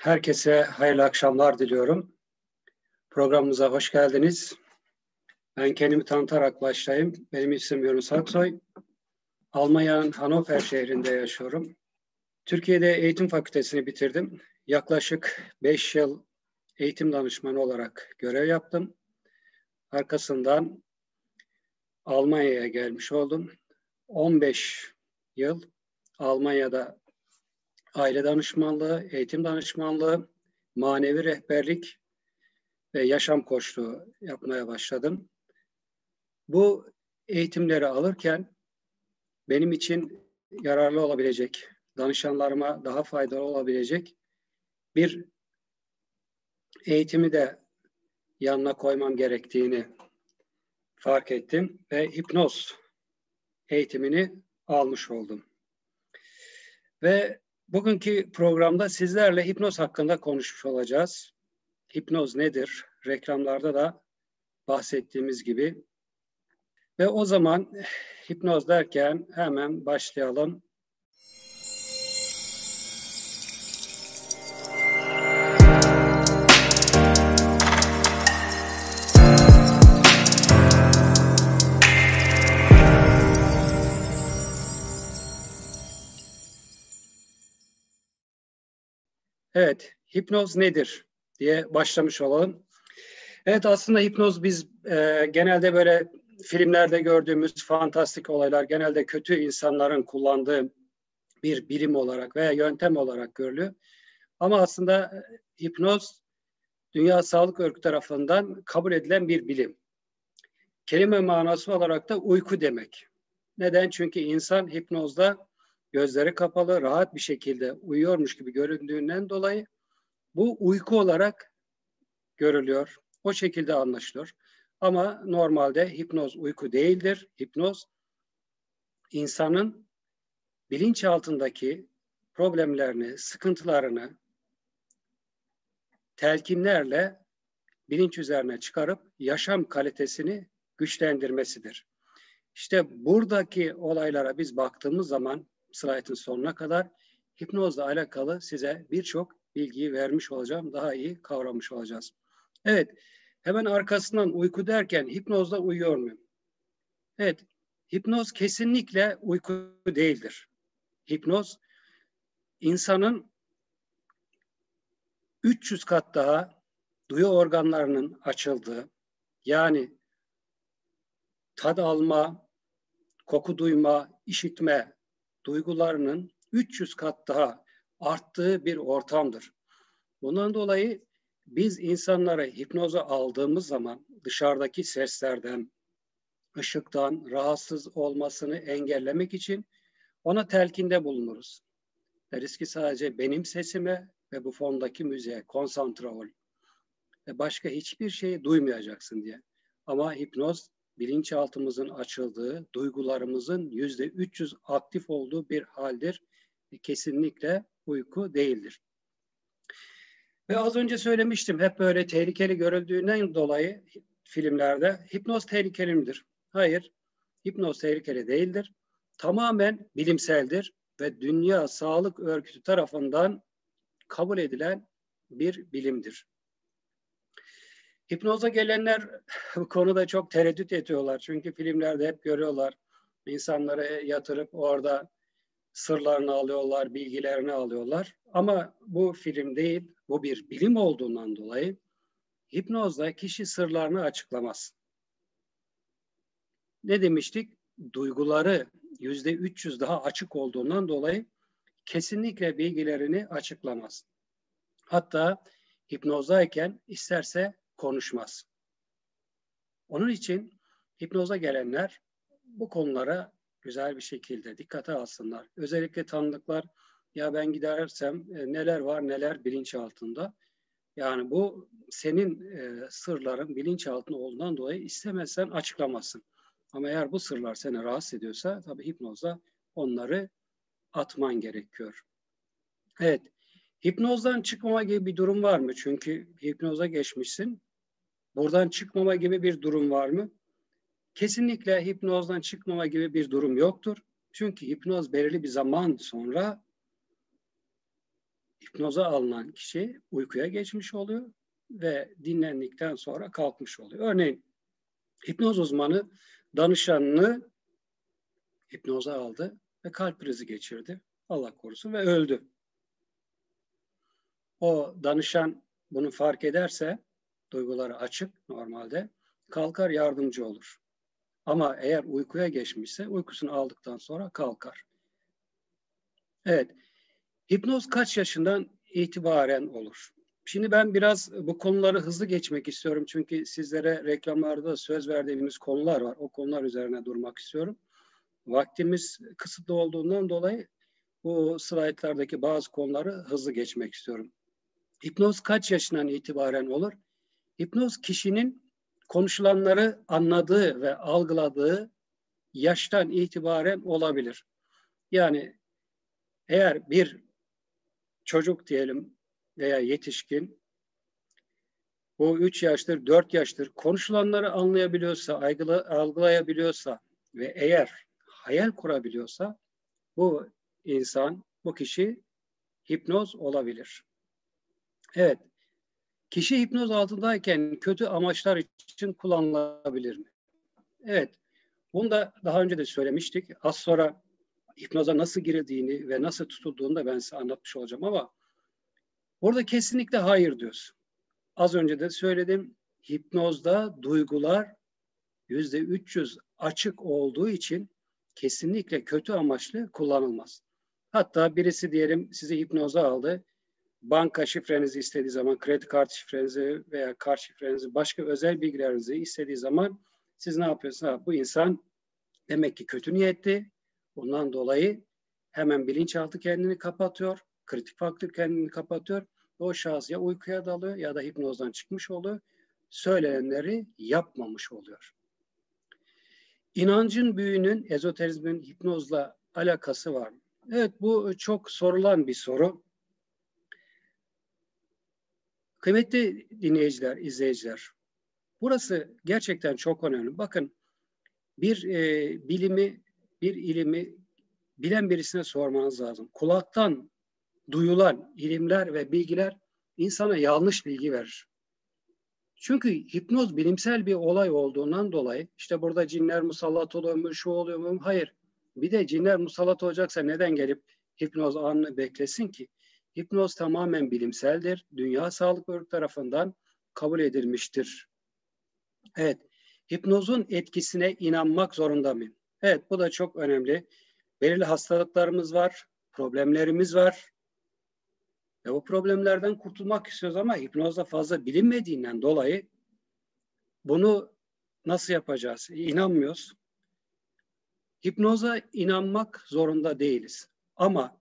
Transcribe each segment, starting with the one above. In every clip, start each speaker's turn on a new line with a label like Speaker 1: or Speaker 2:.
Speaker 1: Herkese hayırlı akşamlar diliyorum. Programımıza hoş geldiniz. Ben kendimi tanıtarak başlayayım. Benim isim Yunus Aksoy. Almanya'nın Hannover şehrinde yaşıyorum. Türkiye'de eğitim fakültesini bitirdim. Yaklaşık 5 yıl eğitim danışmanı olarak görev yaptım. Arkasından Almanya'ya gelmiş oldum. 15 yıl Almanya'da aile danışmanlığı, eğitim danışmanlığı, manevi rehberlik ve yaşam koçluğu yapmaya başladım. Bu eğitimleri alırken benim için yararlı olabilecek, danışanlarıma daha faydalı olabilecek bir eğitimi de yanına koymam gerektiğini fark ettim ve hipnoz eğitimini almış oldum. Ve bugünkü programda sizlerle hipnoz hakkında konuşmuş olacağız. Hipnoz nedir? Reklamlarda da bahsettiğimiz gibi. Ve o zaman hipnoz derken hemen başlayalım. Evet, hipnoz nedir diye başlamış olalım. Evet aslında hipnoz biz e, genelde böyle filmlerde gördüğümüz fantastik olaylar genelde kötü insanların kullandığı bir bilim olarak veya yöntem olarak görülüyor. Ama aslında e, hipnoz Dünya Sağlık Örgütü tarafından kabul edilen bir bilim. Kelime manası olarak da uyku demek. Neden? Çünkü insan hipnozda gözleri kapalı, rahat bir şekilde uyuyormuş gibi göründüğünden dolayı bu uyku olarak görülüyor. O şekilde anlaşılıyor. Ama normalde hipnoz uyku değildir. Hipnoz insanın bilinç altındaki problemlerini, sıkıntılarını telkinlerle bilinç üzerine çıkarıp yaşam kalitesini güçlendirmesidir. İşte buradaki olaylara biz baktığımız zaman slaytın sonuna kadar hipnozla alakalı size birçok bilgiyi vermiş olacağım. Daha iyi kavramış olacağız. Evet, hemen arkasından uyku derken hipnozda uyuyor muyum? Evet, hipnoz kesinlikle uyku değildir. Hipnoz insanın 300 kat daha duyu organlarının açıldığı, yani tad alma, koku duyma, işitme duygularının 300 kat daha arttığı bir ortamdır. Bundan dolayı biz insanlara hipnoza aldığımız zaman dışarıdaki seslerden, ışıktan rahatsız olmasını engellemek için ona telkinde bulunuruz. Deriz ki sadece benim sesime ve bu fondaki müziğe konsantre ol. Ve başka hiçbir şeyi duymayacaksın diye. Ama hipnoz bilinçaltımızın açıldığı, duygularımızın yüzde 300 aktif olduğu bir haldir. Kesinlikle uyku değildir. Ve az önce söylemiştim hep böyle tehlikeli görüldüğünden dolayı filmlerde hipnoz tehlikeli midir? Hayır, hipnoz tehlikeli değildir. Tamamen bilimseldir ve Dünya Sağlık Örgütü tarafından kabul edilen bir bilimdir. Hipnoza gelenler bu konuda çok tereddüt ediyorlar. Çünkü filmlerde hep görüyorlar. insanları yatırıp orada sırlarını alıyorlar, bilgilerini alıyorlar. Ama bu film değil, bu bir bilim olduğundan dolayı hipnozda kişi sırlarını açıklamaz. Ne demiştik? Duyguları yüzde 300 daha açık olduğundan dolayı kesinlikle bilgilerini açıklamaz. Hatta hipnozdayken isterse konuşmaz. Onun için hipnoza gelenler bu konulara güzel bir şekilde dikkate alsınlar. Özellikle tanıdıklar ya ben gidersem e, neler var neler bilinç altında. Yani bu senin e, sırların bilinç altında olduğundan dolayı istemezsen açıklamazsın. Ama eğer bu sırlar seni rahatsız ediyorsa tabii hipnozda onları atman gerekiyor. Evet, hipnozdan çıkmama gibi bir durum var mı? Çünkü hipnoza geçmişsin. Buradan çıkmama gibi bir durum var mı? Kesinlikle hipnozdan çıkmama gibi bir durum yoktur. Çünkü hipnoz belirli bir zaman sonra hipnoza alınan kişi uykuya geçmiş oluyor ve dinlendikten sonra kalkmış oluyor. Örneğin hipnoz uzmanı danışanını hipnoza aldı ve kalp krizi geçirdi. Allah korusun ve öldü. O danışan bunu fark ederse duyguları açık normalde kalkar yardımcı olur. Ama eğer uykuya geçmişse uykusunu aldıktan sonra kalkar. Evet. Hipnoz kaç yaşından itibaren olur? Şimdi ben biraz bu konuları hızlı geçmek istiyorum. Çünkü sizlere reklamlarda söz verdiğimiz konular var. O konular üzerine durmak istiyorum. Vaktimiz kısıtlı olduğundan dolayı bu slaytlardaki bazı konuları hızlı geçmek istiyorum. Hipnoz kaç yaşından itibaren olur? Hipnoz kişinin konuşulanları anladığı ve algıladığı yaştan itibaren olabilir. Yani eğer bir çocuk diyelim veya yetişkin bu üç yaştır, dört yaştır konuşulanları anlayabiliyorsa, algılayabiliyorsa ve eğer hayal kurabiliyorsa bu insan, bu kişi hipnoz olabilir. Evet, kişi hipnoz altındayken kötü amaçlar için kullanılabilir mi? Evet, bunu da daha önce de söylemiştik. Az sonra hipnoza nasıl girildiğini ve nasıl tutulduğunu da ben size anlatmış olacağım ama burada kesinlikle hayır diyoruz. Az önce de söyledim. Hipnozda duygular yüzde 300 açık olduğu için kesinlikle kötü amaçlı kullanılmaz. Hatta birisi diyelim sizi hipnoza aldı. Banka şifrenizi istediği zaman, kredi kart şifrenizi veya kart şifrenizi, başka özel bilgilerinizi istediği zaman siz ne yapıyorsunuz? Ha, bu insan demek ki kötü niyetli. Bundan dolayı hemen bilinçaltı kendini kapatıyor. Kritik faktör kendini kapatıyor. O şahıs ya uykuya dalıyor ya da hipnozdan çıkmış oluyor. Söylenenleri yapmamış oluyor. İnancın büyüğünün, ezoterizmin hipnozla alakası var mı? Evet bu çok sorulan bir soru. Kıymetli dinleyiciler, izleyiciler, burası gerçekten çok önemli. Bakın bir e, bilimi, bir ilimi bilen birisine sormanız lazım. Kulaktan duyulan ilimler ve bilgiler insana yanlış bilgi verir. Çünkü hipnoz bilimsel bir olay olduğundan dolayı işte burada cinler musallat oluyor mu, şu oluyor mu? Hayır. Bir de cinler musallat olacaksa neden gelip hipnoz anını beklesin ki? Hipnoz tamamen bilimseldir. Dünya Sağlık Örgütü tarafından kabul edilmiştir. Evet, hipnozun etkisine inanmak zorunda mıyım? Evet, bu da çok önemli. Belirli hastalıklarımız var, problemlerimiz var. Ve bu problemlerden kurtulmak istiyoruz ama hipnozda fazla bilinmediğinden dolayı bunu nasıl yapacağız? İnanmıyoruz. Hipnoza inanmak zorunda değiliz. Ama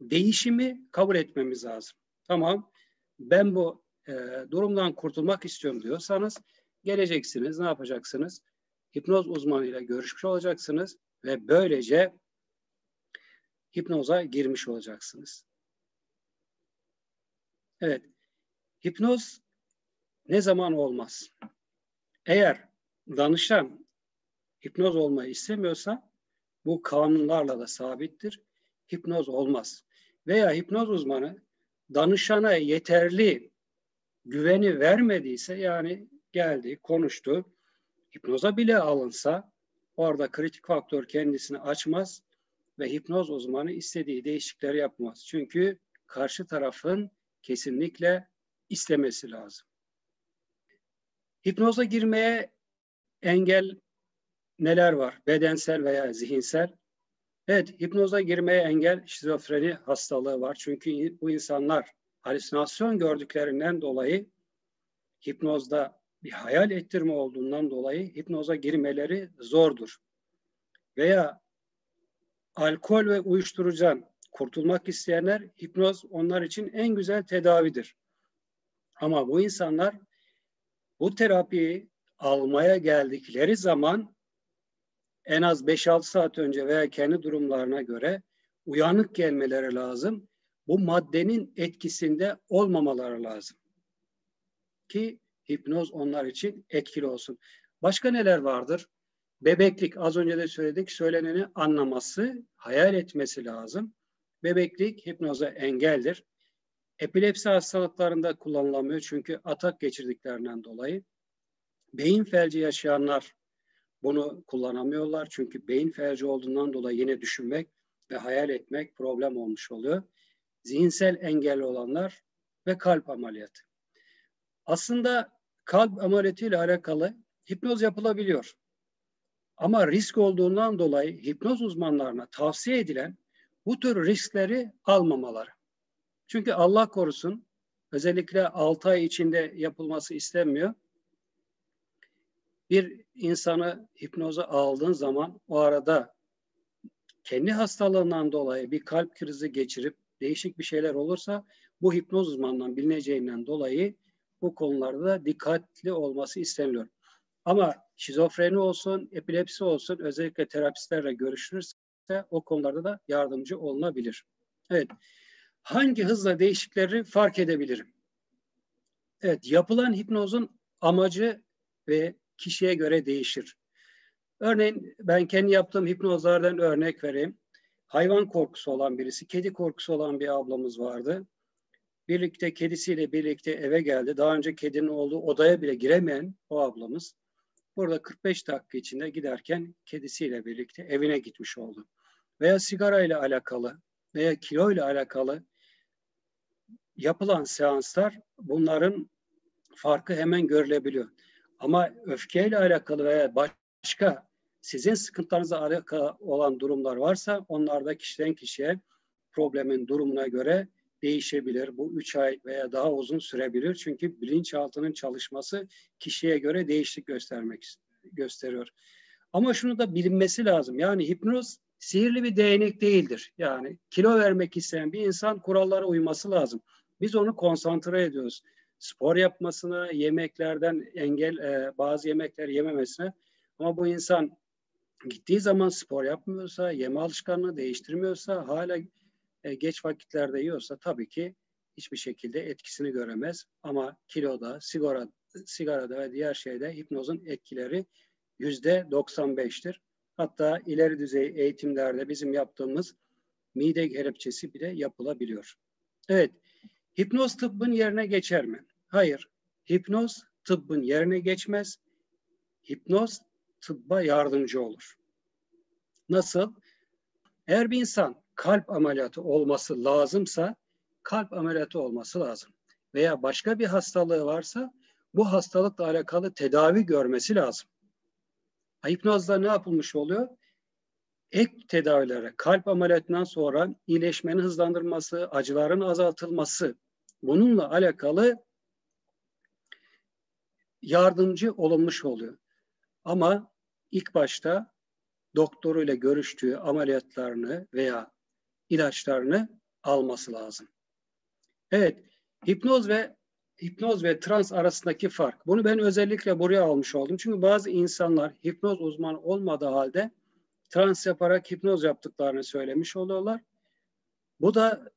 Speaker 1: değişimi kabul etmemiz lazım. Tamam ben bu e, durumdan kurtulmak istiyorum diyorsanız geleceksiniz ne yapacaksınız? Hipnoz uzmanıyla görüşmüş olacaksınız ve böylece hipnoza girmiş olacaksınız. Evet, hipnoz ne zaman olmaz? Eğer danışan hipnoz olmayı istemiyorsa bu kanunlarla da sabittir. Hipnoz olmaz. Veya hipnoz uzmanı danışana yeterli güveni vermediyse yani geldi, konuştu, hipnoza bile alınsa orada kritik faktör kendisini açmaz ve hipnoz uzmanı istediği değişiklikleri yapmaz. Çünkü karşı tarafın kesinlikle istemesi lazım. Hipnoza girmeye engel neler var? Bedensel veya zihinsel. Evet, hipnoza girmeye engel şizofreni hastalığı var. Çünkü bu insanlar halüsinasyon gördüklerinden dolayı hipnozda bir hayal ettirme olduğundan dolayı hipnoza girmeleri zordur. Veya alkol ve uyuşturucudan kurtulmak isteyenler hipnoz onlar için en güzel tedavidir. Ama bu insanlar bu terapiyi almaya geldikleri zaman en az 5-6 saat önce veya kendi durumlarına göre uyanık gelmeleri lazım. Bu maddenin etkisinde olmamaları lazım. Ki hipnoz onlar için etkili olsun. Başka neler vardır? Bebeklik az önce de söyledik söyleneni anlaması, hayal etmesi lazım. Bebeklik hipnoza engeldir. Epilepsi hastalıklarında kullanılamıyor çünkü atak geçirdiklerinden dolayı. Beyin felci yaşayanlar bunu kullanamıyorlar çünkü beyin felci olduğundan dolayı yine düşünmek ve hayal etmek problem olmuş oluyor. Zihinsel engelli olanlar ve kalp ameliyatı. Aslında kalp ameliyatı ile alakalı hipnoz yapılabiliyor. Ama risk olduğundan dolayı hipnoz uzmanlarına tavsiye edilen bu tür riskleri almamaları. Çünkü Allah korusun özellikle 6 ay içinde yapılması istenmiyor. Bir insanı hipnoza aldığın zaman o arada kendi hastalığından dolayı bir kalp krizi geçirip değişik bir şeyler olursa bu hipnoz uzmanından bilineceğinden dolayı bu konularda dikkatli olması isteniliyor. Ama şizofreni olsun, epilepsi olsun özellikle terapistlerle görüşülürse o konularda da yardımcı olunabilir. Evet. Hangi hızla değişikleri fark edebilirim? Evet, yapılan hipnozun amacı ve kişiye göre değişir. Örneğin ben kendi yaptığım hipnozlardan örnek vereyim. Hayvan korkusu olan birisi, kedi korkusu olan bir ablamız vardı. Birlikte kedisiyle birlikte eve geldi. Daha önce kedinin olduğu odaya bile giremeyen o ablamız burada 45 dakika içinde giderken kedisiyle birlikte evine gitmiş oldu. Veya sigara ile alakalı veya kilo ile alakalı yapılan seanslar bunların farkı hemen görülebiliyor. Ama öfkeyle alakalı veya başka sizin sıkıntılarınızla alakalı olan durumlar varsa onlar da kişiden kişiye problemin durumuna göre değişebilir. Bu üç ay veya daha uzun sürebilir. Çünkü bilinçaltının çalışması kişiye göre değişiklik göstermek gösteriyor. Ama şunu da bilinmesi lazım. Yani hipnoz sihirli bir değnek değildir. Yani kilo vermek isteyen bir insan kurallara uyması lazım. Biz onu konsantre ediyoruz. Spor yapmasına, yemeklerden engel, e, bazı yemekler yememesine. Ama bu insan gittiği zaman spor yapmıyorsa, yeme alışkanlığı değiştirmiyorsa, hala e, geç vakitlerde yiyorsa tabii ki hiçbir şekilde etkisini göremez. Ama kiloda, sigara, sigarada ve diğer şeyde hipnozun etkileri yüzde 95'tir. Hatta ileri düzey eğitimlerde bizim yaptığımız mide kelepçesi bile yapılabiliyor. Evet, hipnoz tıbbın yerine geçer mi? Hayır, hipnoz tıbbın yerine geçmez. Hipnoz tıbba yardımcı olur. Nasıl? Eğer bir insan kalp ameliyatı olması lazımsa kalp ameliyatı olması lazım. Veya başka bir hastalığı varsa bu hastalıkla alakalı tedavi görmesi lazım. Hipnozda ne yapılmış oluyor? Ek tedavilere, kalp ameliyatından sonra iyileşmenin hızlandırılması, acıların azaltılması bununla alakalı yardımcı olunmuş oluyor. Ama ilk başta doktoruyla görüştüğü ameliyatlarını veya ilaçlarını alması lazım. Evet, hipnoz ve hipnoz ve trans arasındaki fark. Bunu ben özellikle buraya almış oldum. Çünkü bazı insanlar hipnoz uzmanı olmadığı halde trans yaparak hipnoz yaptıklarını söylemiş oluyorlar. Bu da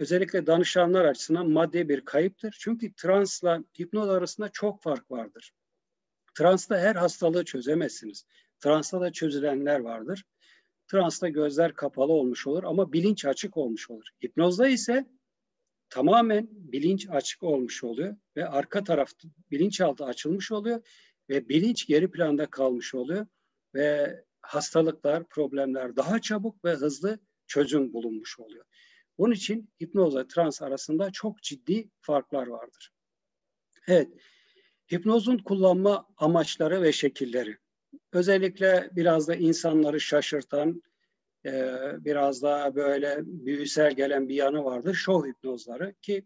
Speaker 1: özellikle danışanlar açısından maddi bir kayıptır. Çünkü transla hipnoz arasında çok fark vardır. Transta her hastalığı çözemezsiniz. Transta da çözülenler vardır. Transta gözler kapalı olmuş olur ama bilinç açık olmuş olur. Hipnozda ise tamamen bilinç açık olmuş oluyor ve arka tarafta bilinçaltı açılmış oluyor ve bilinç geri planda kalmış oluyor ve hastalıklar, problemler daha çabuk ve hızlı çözüm bulunmuş oluyor. Bunun için hipnozla trans arasında çok ciddi farklar vardır. Evet, hipnozun kullanma amaçları ve şekilleri. Özellikle biraz da insanları şaşırtan, e, biraz daha böyle büyüsel gelen bir yanı vardır. Şov hipnozları ki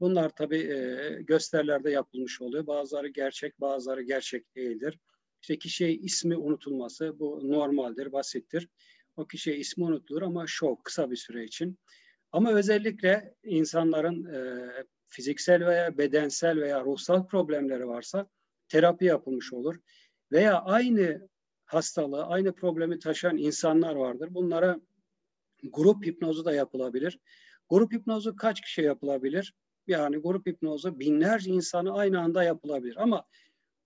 Speaker 1: bunlar tabii e, gösterilerde yapılmış oluyor. Bazıları gerçek, bazıları gerçek değildir. İşte kişiye ismi unutulması bu normaldir, basittir. O kişiye ismi unutulur ama şov kısa bir süre için. Ama özellikle insanların e, fiziksel veya bedensel veya ruhsal problemleri varsa terapi yapılmış olur. Veya aynı hastalığı, aynı problemi taşıyan insanlar vardır. Bunlara grup hipnozu da yapılabilir. Grup hipnozu kaç kişi yapılabilir? Yani grup hipnozu binlerce insanı aynı anda yapılabilir. Ama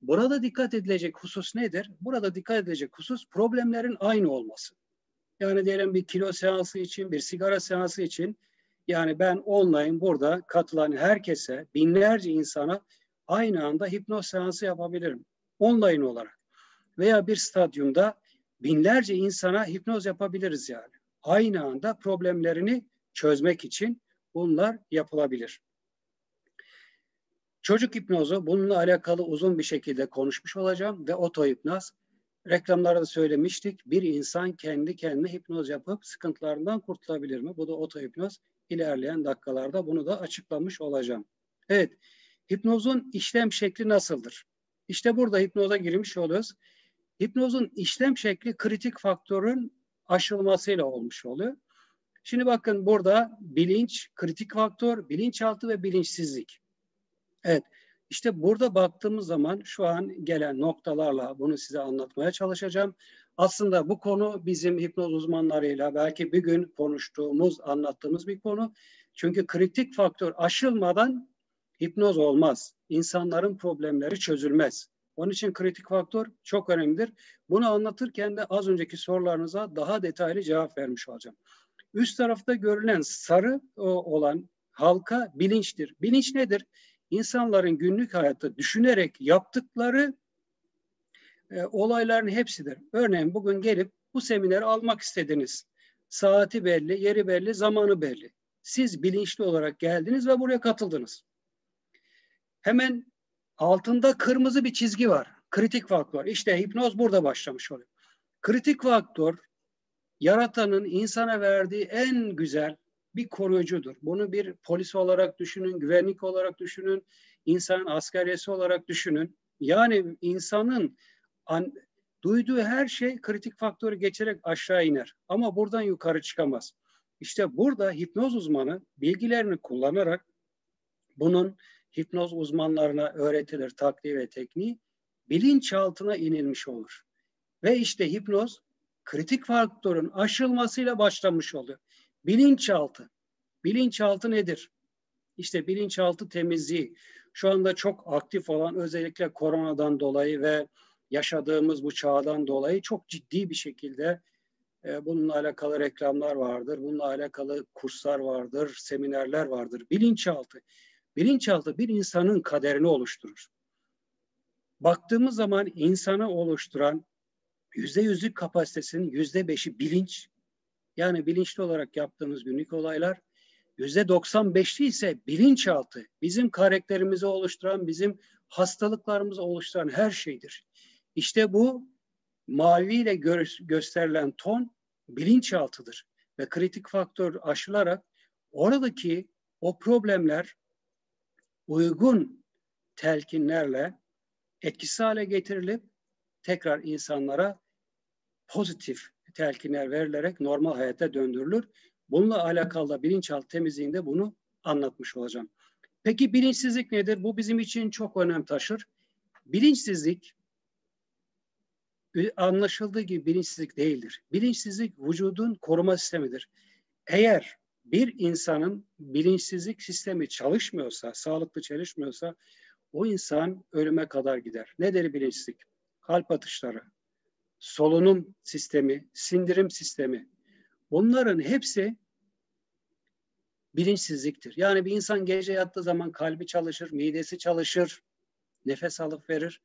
Speaker 1: burada dikkat edilecek husus nedir? Burada dikkat edilecek husus problemlerin aynı olması. Yani diyelim bir kilo seansı için, bir sigara seansı için Yani ben online burada katılan herkese, binlerce insana aynı anda hipnoz seansı yapabilirim. Online olarak. Veya bir stadyumda binlerce insana hipnoz yapabiliriz yani. Aynı anda problemlerini çözmek için bunlar yapılabilir. Çocuk hipnozu bununla alakalı uzun bir şekilde konuşmuş olacağım ve otohipnoz. Reklamlarda söylemiştik. Bir insan kendi kendine hipnoz yapıp sıkıntılarından kurtulabilir mi? Bu da otohipnoz. İlerleyen dakikalarda bunu da açıklamış olacağım. Evet, hipnozun işlem şekli nasıldır? İşte burada hipnoza girmiş oluyoruz. Hipnozun işlem şekli kritik faktörün aşılmasıyla olmuş oluyor. Şimdi bakın burada bilinç, kritik faktör, bilinçaltı ve bilinçsizlik. Evet, işte burada baktığımız zaman şu an gelen noktalarla bunu size anlatmaya çalışacağım. Aslında bu konu bizim hipnoz uzmanlarıyla belki bir gün konuştuğumuz, anlattığımız bir konu. Çünkü kritik faktör aşılmadan hipnoz olmaz. İnsanların problemleri çözülmez. Onun için kritik faktör çok önemlidir. Bunu anlatırken de az önceki sorularınıza daha detaylı cevap vermiş olacağım. Üst tarafta görülen sarı olan halka bilinçtir. Bilinç nedir? İnsanların günlük hayatta düşünerek yaptıkları e, olayların hepsidir. Örneğin bugün gelip bu semineri almak istediniz. Saati belli, yeri belli, zamanı belli. Siz bilinçli olarak geldiniz ve buraya katıldınız. Hemen altında kırmızı bir çizgi var. Kritik faktör. İşte hipnoz burada başlamış oluyor. Kritik faktör yaratanın insana verdiği en güzel bir koruyucudur. Bunu bir polis olarak düşünün, güvenlik olarak düşünün, insan askeriyesi olarak düşünün. Yani insanın an, duyduğu her şey kritik faktörü geçerek aşağı iner. Ama buradan yukarı çıkamaz. İşte burada hipnoz uzmanı bilgilerini kullanarak bunun hipnoz uzmanlarına öğretilir taktiği ve tekniği bilinçaltına inilmiş olur. Ve işte hipnoz kritik faktörün aşılmasıyla başlamış oluyor. Bilinçaltı. Bilinçaltı nedir? İşte bilinçaltı temizliği. Şu anda çok aktif olan özellikle koronadan dolayı ve yaşadığımız bu çağdan dolayı çok ciddi bir şekilde e, bununla alakalı reklamlar vardır. Bununla alakalı kurslar vardır, seminerler vardır. Bilinçaltı. Bilinçaltı bir insanın kaderini oluşturur. Baktığımız zaman insanı oluşturan yüzde yüzlük kapasitesinin yüzde beşi bilinç. Yani bilinçli olarak yaptığımız günlük olaylar. Yüzde 95'li ise bilinçaltı. Bizim karakterimizi oluşturan, bizim hastalıklarımızı oluşturan her şeydir. İşte bu maviyle gö- gösterilen ton bilinçaltıdır. Ve kritik faktör aşılarak oradaki o problemler uygun telkinlerle etkisiz hale getirilip tekrar insanlara pozitif telkinler verilerek normal hayata döndürülür. Bununla alakalı da bilinçaltı temizliğinde bunu anlatmış olacağım. Peki bilinçsizlik nedir? Bu bizim için çok önem taşır. Bilinçsizlik anlaşıldığı gibi bilinçsizlik değildir. Bilinçsizlik vücudun koruma sistemidir. Eğer bir insanın bilinçsizlik sistemi çalışmıyorsa, sağlıklı çalışmıyorsa o insan ölüme kadar gider. Nedir bilinçsizlik? Kalp atışları, solunum sistemi, sindirim sistemi. Bunların hepsi bilinçsizliktir. Yani bir insan gece yattığı zaman kalbi çalışır, midesi çalışır, nefes alıp verir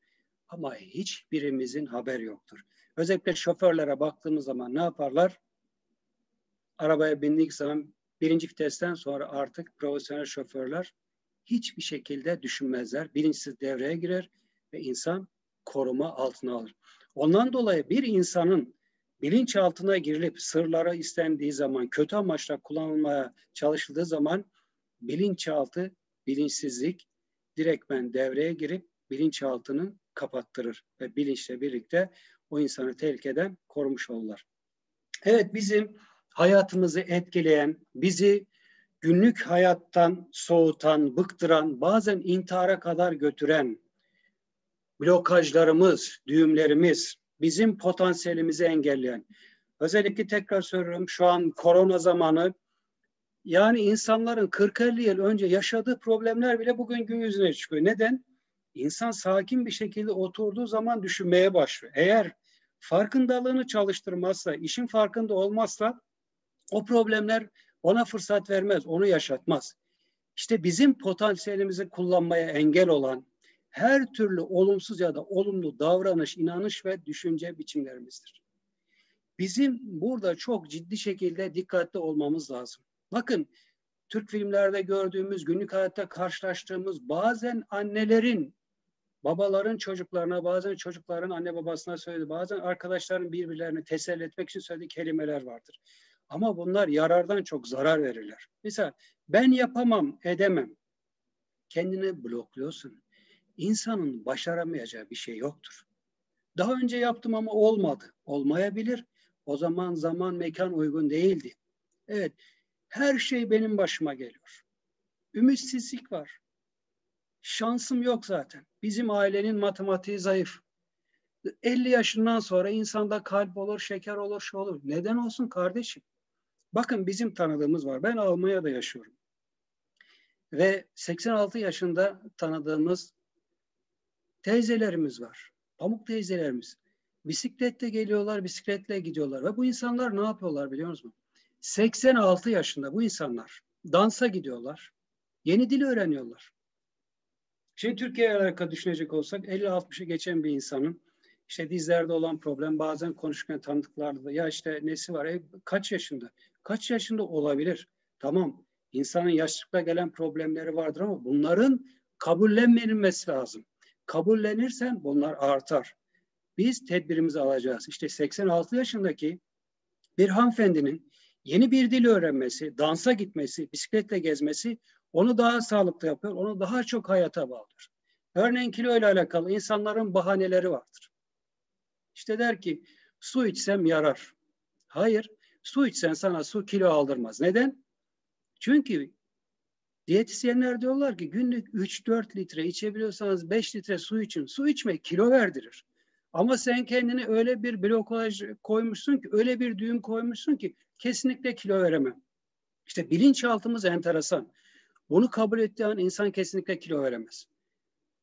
Speaker 1: ama hiçbirimizin haber yoktur. Özellikle şoförlere baktığımız zaman ne yaparlar? Arabaya bindik zaman birinci vitesten sonra artık profesyonel şoförler hiçbir şekilde düşünmezler. Bilinçsiz devreye girer ve insan koruma altına alır. Ondan dolayı bir insanın bilinç altına girilip sırlara istendiği zaman, kötü amaçla kullanılmaya çalışıldığı zaman bilinçaltı, bilinçsizlik direktmen devreye girip bilinçaltını kapattırır ve bilinçle birlikte o insanı tehlikeden korumuş olurlar. Evet bizim hayatımızı etkileyen, bizi günlük hayattan soğutan, bıktıran, bazen intihara kadar götüren blokajlarımız, düğümlerimiz, bizim potansiyelimizi engelleyen. Özellikle tekrar söylüyorum şu an korona zamanı yani insanların 40-50 yıl önce yaşadığı problemler bile bugün gün yüzüne çıkıyor. Neden? İnsan sakin bir şekilde oturduğu zaman düşünmeye başlıyor. Eğer farkındalığını çalıştırmazsa, işin farkında olmazsa o problemler Ona fırsat vermez, onu yaşatmaz. İşte bizim potansiyelimizi kullanmaya engel olan her türlü olumsuz ya da olumlu davranış, inanış ve düşünce biçimlerimizdir. Bizim burada çok ciddi şekilde dikkatli olmamız lazım. Bakın Türk filmlerde gördüğümüz, günlük hayatta karşılaştığımız bazen annelerin babaların çocuklarına, bazen çocukların anne babasına söylediği, bazen arkadaşların birbirlerini teselli etmek için söylediği kelimeler vardır. Ama bunlar yarardan çok zarar verirler. Mesela ben yapamam, edemem. Kendini blokluyorsun. İnsanın başaramayacağı bir şey yoktur. Daha önce yaptım ama olmadı. Olmayabilir. O zaman zaman mekan uygun değildi. Evet, her şey benim başıma geliyor. Ümitsizlik var. Şansım yok zaten. Bizim ailenin matematiği zayıf. 50 yaşından sonra insanda kalp olur, şeker olur, şu olur. Neden olsun kardeşim? Bakın bizim tanıdığımız var. Ben Almanya'da yaşıyorum. Ve 86 yaşında tanıdığımız teyzelerimiz var. Pamuk teyzelerimiz. Bisikletle geliyorlar, bisikletle gidiyorlar. Ve bu insanlar ne yapıyorlar biliyor musunuz? 86 yaşında bu insanlar dansa gidiyorlar. Yeni dil öğreniyorlar. Şimdi Türkiye'ye alakalı düşünecek olsak 50-60'ı geçen bir insanın işte dizlerde olan problem bazen konuşurken tanıdıklarda da ya işte nesi var e, kaç yaşında? Kaç yaşında olabilir? Tamam insanın yaşlıkta gelen problemleri vardır ama bunların kabullenmesi lazım. Kabullenirsen bunlar artar. Biz tedbirimizi alacağız. İşte 86 yaşındaki bir hanımefendinin yeni bir dil öğrenmesi, dansa gitmesi, bisikletle gezmesi onu daha sağlıklı yapıyor, onu daha çok hayata bağlıyor. Örneğin kilo ile alakalı insanların bahaneleri vardır. İşte der ki su içsem yarar. Hayır, su içsen sana su kilo aldırmaz. Neden? Çünkü diyetisyenler diyorlar ki günlük 3-4 litre içebiliyorsanız 5 litre su için. Su içmek kilo verdirir. Ama sen kendini öyle bir blokaj koymuşsun ki, öyle bir düğüm koymuşsun ki kesinlikle kilo veremem. İşte bilinçaltımız enteresan. Bunu kabul ettiği an insan kesinlikle kilo veremez.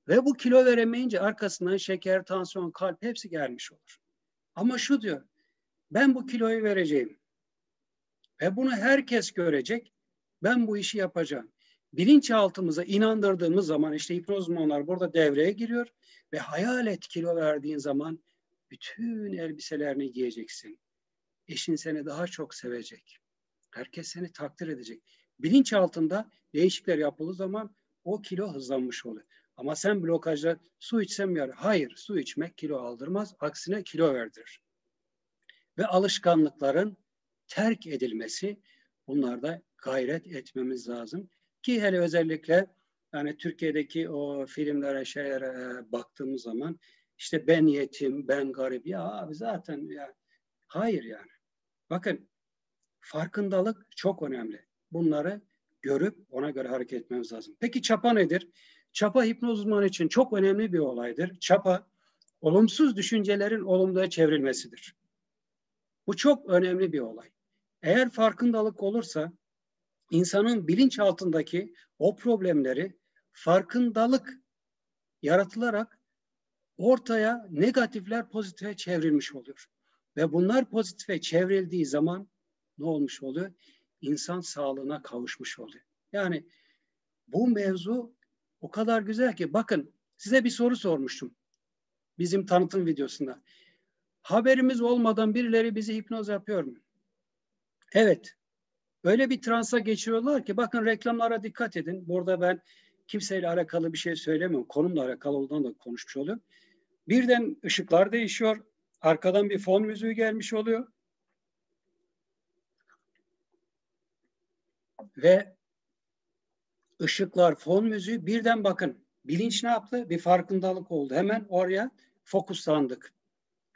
Speaker 1: Ve bu kilo veremeyince arkasından şeker, tansiyon, kalp hepsi gelmiş olur. Ama şu diyor, ben bu kiloyu vereceğim. Ve bunu herkes görecek. Ben bu işi yapacağım. Bilinçaltımıza inandırdığımız zaman işte hipnoz uzmanlar burada devreye giriyor ve hayal et kilo verdiğin zaman bütün elbiselerini giyeceksin. Eşin seni daha çok sevecek. Herkes seni takdir edecek. Bilinç altında değişiklikler yapıldığı zaman o kilo hızlanmış oluyor. Ama sen blokajla su içsem yarar. Hayır, su içmek kilo aldırmaz. Aksine kilo verdirir. Ve alışkanlıkların terk edilmesi bunlarda gayret etmemiz lazım. Ki hele özellikle yani Türkiye'deki o filmlere şeylere e, baktığımız zaman işte ben yetim, ben garip. Ya abi zaten ya hayır yani. Bakın farkındalık çok önemli. Bunları görüp ona göre hareket etmemiz lazım. Peki çapa nedir? Çapa hipnoz uzmanı için çok önemli bir olaydır. Çapa olumsuz düşüncelerin olumluya çevrilmesidir. Bu çok önemli bir olay. Eğer farkındalık olursa insanın bilinç altındaki o problemleri farkındalık yaratılarak ortaya negatifler pozitife çevrilmiş oluyor. Ve bunlar pozitife çevrildiği zaman ne olmuş oluyor? İnsan sağlığına kavuşmuş oluyor. Yani bu mevzu o kadar güzel ki bakın size bir soru sormuştum. Bizim tanıtım videosunda. Haberimiz olmadan birileri bizi hipnoz yapıyor mu? Evet. Öyle bir transa geçiyorlar ki bakın reklamlara dikkat edin. Burada ben kimseyle alakalı bir şey söylemiyorum. Konumla alakalı olduğunu da konuşmuş oluyorum. Birden ışıklar değişiyor. Arkadan bir fon müziği gelmiş oluyor. Ve ışıklar, fon müziği birden bakın. Bilinç ne yaptı? Bir farkındalık oldu. Hemen oraya fokuslandık.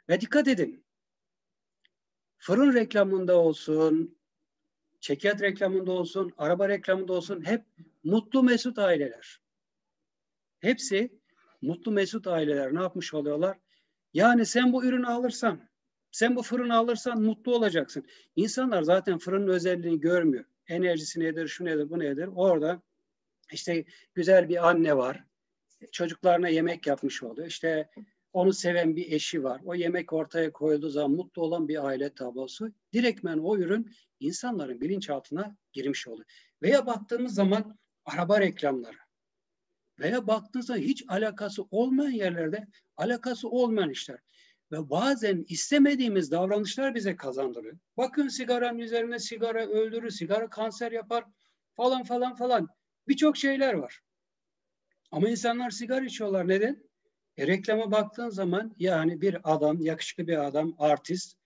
Speaker 1: Ve dikkat edin. Fırın reklamında olsun, çekyat reklamında olsun, araba reklamında olsun hep mutlu mesut aileler. Hepsi mutlu mesut aileler ne yapmış oluyorlar? Yani sen bu ürünü alırsan, sen bu fırını alırsan mutlu olacaksın. İnsanlar zaten fırının özelliğini görmüyor. Enerjisi nedir, şu nedir, bu nedir? Orada işte güzel bir anne var. Çocuklarına yemek yapmış oluyor. İşte onu seven bir eşi var. O yemek ortaya koyulduğu zaman mutlu olan bir aile tablosu. Direktmen o ürün insanların bilinçaltına girmiş oluyor. Veya baktığımız zaman araba reklamları veya baktığınızda hiç alakası olmayan yerlerde alakası olmayan işler ve bazen istemediğimiz davranışlar bize kazandırıyor. Bakın sigaranın üzerine sigara öldürür, sigara kanser yapar falan falan falan. Birçok şeyler var. Ama insanlar sigara içiyorlar. Neden? E, reklama baktığın zaman yani bir adam, yakışıklı bir adam, artist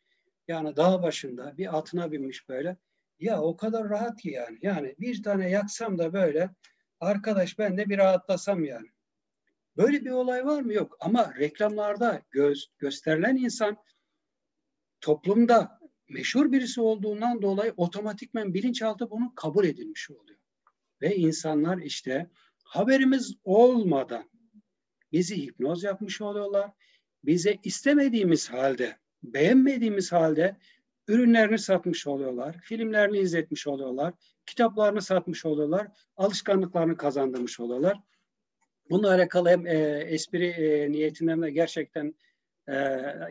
Speaker 1: yani dağ başında bir atına binmiş böyle. Ya o kadar rahat ki yani. Yani bir tane yaksam da böyle arkadaş ben de bir rahatlasam yani. Böyle bir olay var mı? Yok. Ama reklamlarda göz, gösterilen insan toplumda meşhur birisi olduğundan dolayı otomatikmen bilinçaltı bunu kabul edilmiş oluyor. Ve insanlar işte haberimiz olmadan bizi hipnoz yapmış oluyorlar. Bize istemediğimiz halde, beğenmediğimiz halde ürünlerini satmış oluyorlar, filmlerini izletmiş oluyorlar, kitaplarını satmış oluyorlar, alışkanlıklarını kazandırmış oluyorlar. Bununla alakalı hem e, espri e, niyetinden de gerçekten e,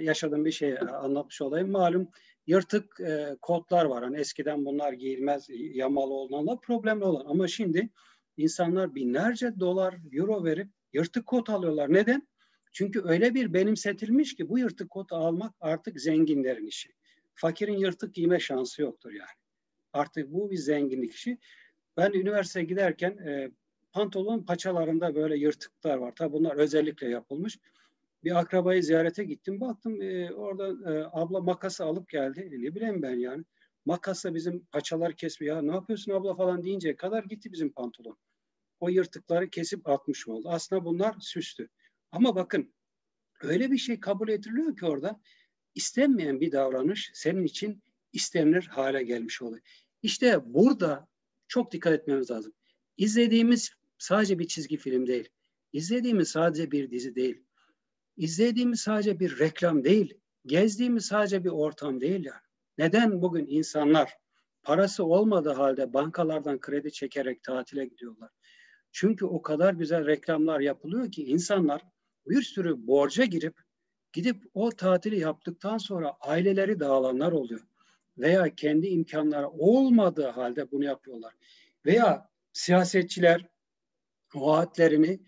Speaker 1: yaşadığım bir şey anlatmış olayım. Malum yırtık e, kodlar var. Hani eskiden bunlar giyilmez, yamalı olanlar problemli olan. Ama şimdi insanlar binlerce dolar, euro verip yırtık kot alıyorlar. Neden? Çünkü öyle bir benimsetilmiş ki bu yırtık kot almak artık zenginlerin işi. Fakirin yırtık giyme şansı yoktur yani. Artık bu bir zenginlik işi. Ben üniversiteye giderken e, pantolon paçalarında böyle yırtıklar var. Tabi bunlar özellikle yapılmış. Bir akrabayı ziyarete gittim. Baktım e, orada e, abla makası alıp geldi. E, ne bileyim ben yani. Makasla bizim paçalar kesmiyor. Ya ne yapıyorsun abla falan deyince kadar gitti bizim pantolon. O yırtıkları kesip atmış oldu. Aslında bunlar süstü. Ama bakın öyle bir şey kabul ediliyor ki orada istenmeyen bir davranış senin için istenilir hale gelmiş oluyor. İşte burada çok dikkat etmemiz lazım. İzlediğimiz sadece bir çizgi film değil. İzlediğimiz sadece bir dizi değil. İzlediğimiz sadece bir reklam değil. Gezdiğimiz sadece bir ortam değil yani. Neden bugün insanlar parası olmadığı halde bankalardan kredi çekerek tatile gidiyorlar? Çünkü o kadar güzel reklamlar yapılıyor ki insanlar bir sürü borca girip gidip o tatili yaptıktan sonra aileleri dağılanlar oluyor. Veya kendi imkanları olmadığı halde bunu yapıyorlar. Veya siyasetçiler vaatlerini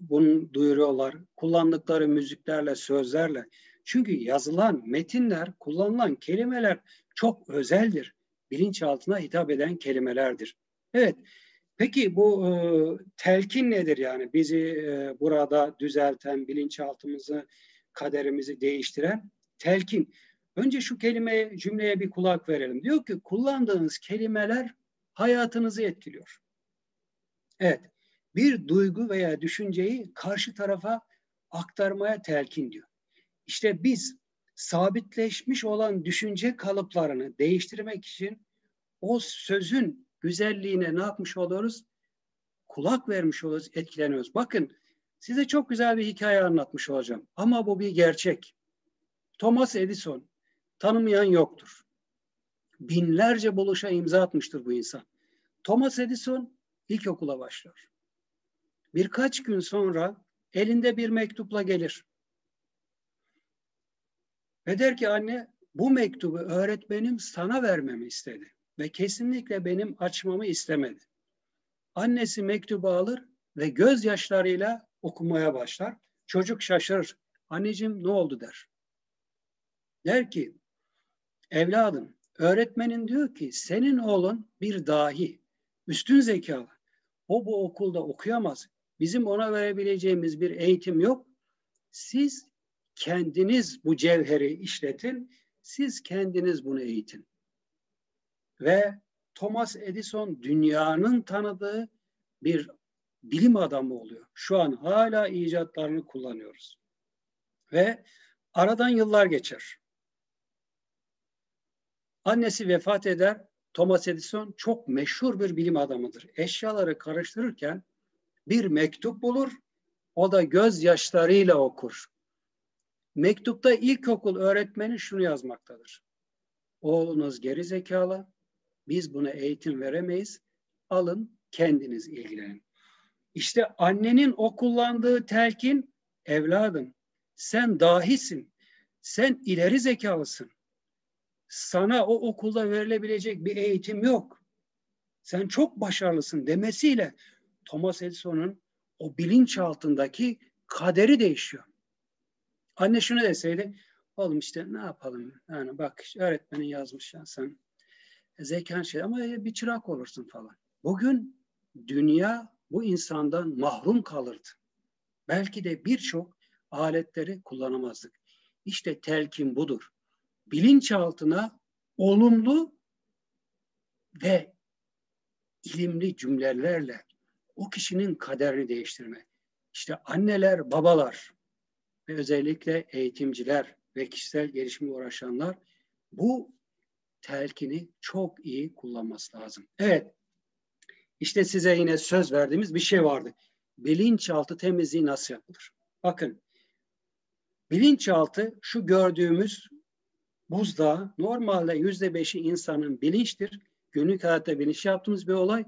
Speaker 1: bunu duyuruyorlar. Kullandıkları müziklerle, sözlerle. Çünkü yazılan metinler, kullanılan kelimeler çok özeldir. Bilinçaltına hitap eden kelimelerdir. Evet, peki bu e, telkin nedir yani? Bizi e, burada düzelten, bilinçaltımızı, kaderimizi değiştiren telkin. Önce şu kelimeye, cümleye bir kulak verelim. Diyor ki kullandığınız kelimeler hayatınızı etkiliyor. Evet, bir duygu veya düşünceyi karşı tarafa aktarmaya telkin diyor. İşte biz sabitleşmiş olan düşünce kalıplarını değiştirmek için o sözün güzelliğine ne yapmış oluyoruz? Kulak vermiş oluyoruz, etkileniyoruz. Bakın size çok güzel bir hikaye anlatmış olacağım. Ama bu bir gerçek. Thomas Edison tanımayan yoktur. Binlerce buluşa imza atmıştır bu insan. Thomas Edison ilkokula başlıyor. Birkaç gün sonra elinde bir mektupla gelir. Ve der ki anne bu mektubu öğretmenim sana vermemi istedi ve kesinlikle benim açmamı istemedi. Annesi mektubu alır ve gözyaşlarıyla okumaya başlar. Çocuk şaşırır. Anneciğim ne oldu der. Der ki evladım öğretmenin diyor ki senin oğlun bir dahi, üstün zekalı. O bu okulda okuyamaz. Bizim ona verebileceğimiz bir eğitim yok. Siz kendiniz bu cevheri işletin. Siz kendiniz bunu eğitin. Ve Thomas Edison dünyanın tanıdığı bir bilim adamı oluyor. Şu an hala icatlarını kullanıyoruz. Ve aradan yıllar geçer. Annesi vefat eder. Thomas Edison çok meşhur bir bilim adamıdır. Eşyaları karıştırırken bir mektup bulur. O da gözyaşlarıyla okur. Mektupta ilkokul öğretmeni şunu yazmaktadır. Oğlunuz geri zekalı. Biz buna eğitim veremeyiz. Alın kendiniz ilgilenin. İşte annenin o kullandığı telkin evladım Sen dahisin. Sen ileri zekalısın. Sana o okulda verilebilecek bir eğitim yok. Sen çok başarılısın demesiyle Thomas Edison'un o bilinç altındaki kaderi değişiyor. Anne şunu deseydi, oğlum işte ne yapalım? Yani bak öğretmenin yazmış ya sen zekan şey ama bir çırak olursun falan. Bugün dünya bu insandan mahrum kalırdı. Belki de birçok aletleri kullanamazdık. İşte telkin budur. Bilinçaltına olumlu ve ilimli cümlelerle o kişinin kaderini değiştirme. İşte anneler, babalar ve özellikle eğitimciler ve kişisel gelişimle uğraşanlar bu telkini çok iyi kullanması lazım. Evet, işte size yine söz verdiğimiz bir şey vardı. Bilinçaltı temizliği nasıl yapılır? Bakın, bilinçaltı şu gördüğümüz buzdağı normalde yüzde beşi insanın bilinçtir. Günlük hayatta bilinç yaptığımız bir olay.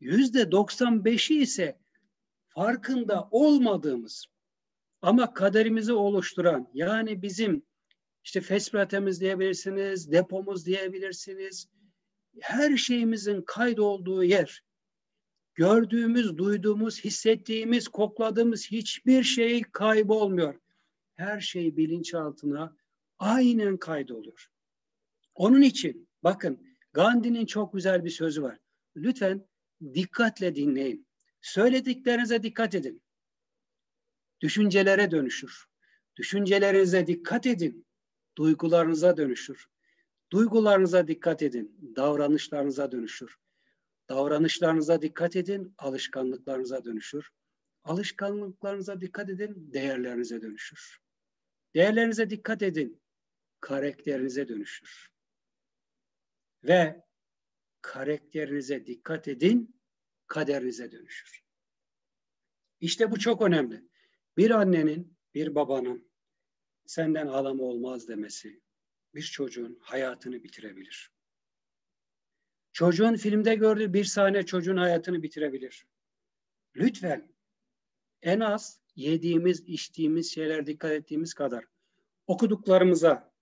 Speaker 1: Yüzde 95'i ise farkında olmadığımız ama kaderimizi oluşturan yani bizim işte fespratemiz diyebilirsiniz, depomuz diyebilirsiniz. Her şeyimizin kaydolduğu yer. Gördüğümüz, duyduğumuz, hissettiğimiz, kokladığımız hiçbir şey kaybolmuyor. Her şey bilinçaltına aynen kaydoluyor. Onun için bakın Gandhi'nin çok güzel bir sözü var. Lütfen dikkatle dinleyin. Söylediklerinize dikkat edin. Düşüncelere dönüşür. Düşüncelerinize dikkat edin. Duygularınıza dönüşür. Duygularınıza dikkat edin. Davranışlarınıza dönüşür. Davranışlarınıza dikkat edin. Alışkanlıklarınıza dönüşür. Alışkanlıklarınıza dikkat edin. Değerlerinize dönüşür. Değerlerinize dikkat edin. Karakterinize dönüşür. Ve karakterinize dikkat edin, kaderinize dönüşür. İşte bu çok önemli. Bir annenin, bir babanın senden halam olmaz demesi bir çocuğun hayatını bitirebilir. Çocuğun filmde gördüğü bir sahne çocuğun hayatını bitirebilir. Lütfen en az yediğimiz, içtiğimiz şeyler dikkat ettiğimiz kadar okuduklarımıza,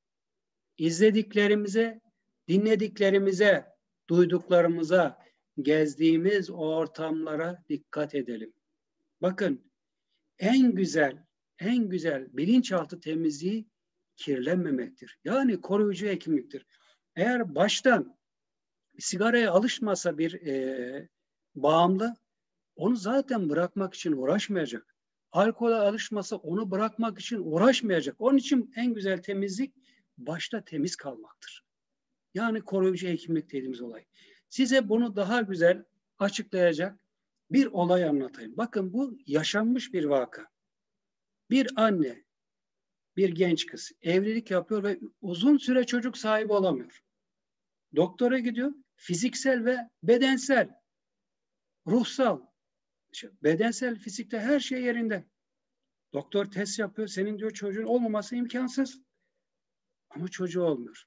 Speaker 1: izlediklerimize, dinlediklerimize, duyduklarımıza, gezdiğimiz ortamlara dikkat edelim. Bakın en güzel, en güzel bilinçaltı temizliği kirlenmemektir. Yani koruyucu hekimliktir. Eğer baştan sigaraya alışmasa bir e, bağımlı onu zaten bırakmak için uğraşmayacak. Alkole alışmasa onu bırakmak için uğraşmayacak. Onun için en güzel temizlik başta temiz kalmaktır. Yani koruyucu hekimlik dediğimiz olay. Size bunu daha güzel açıklayacak bir olay anlatayım. Bakın bu yaşanmış bir vaka. Bir anne, bir genç kız evlilik yapıyor ve uzun süre çocuk sahibi olamıyor. Doktora gidiyor. Fiziksel ve bedensel, ruhsal, bedensel, fizikte her şey yerinde. Doktor test yapıyor. Senin diyor çocuğun olmaması imkansız. Ama çocuğu olmuyor.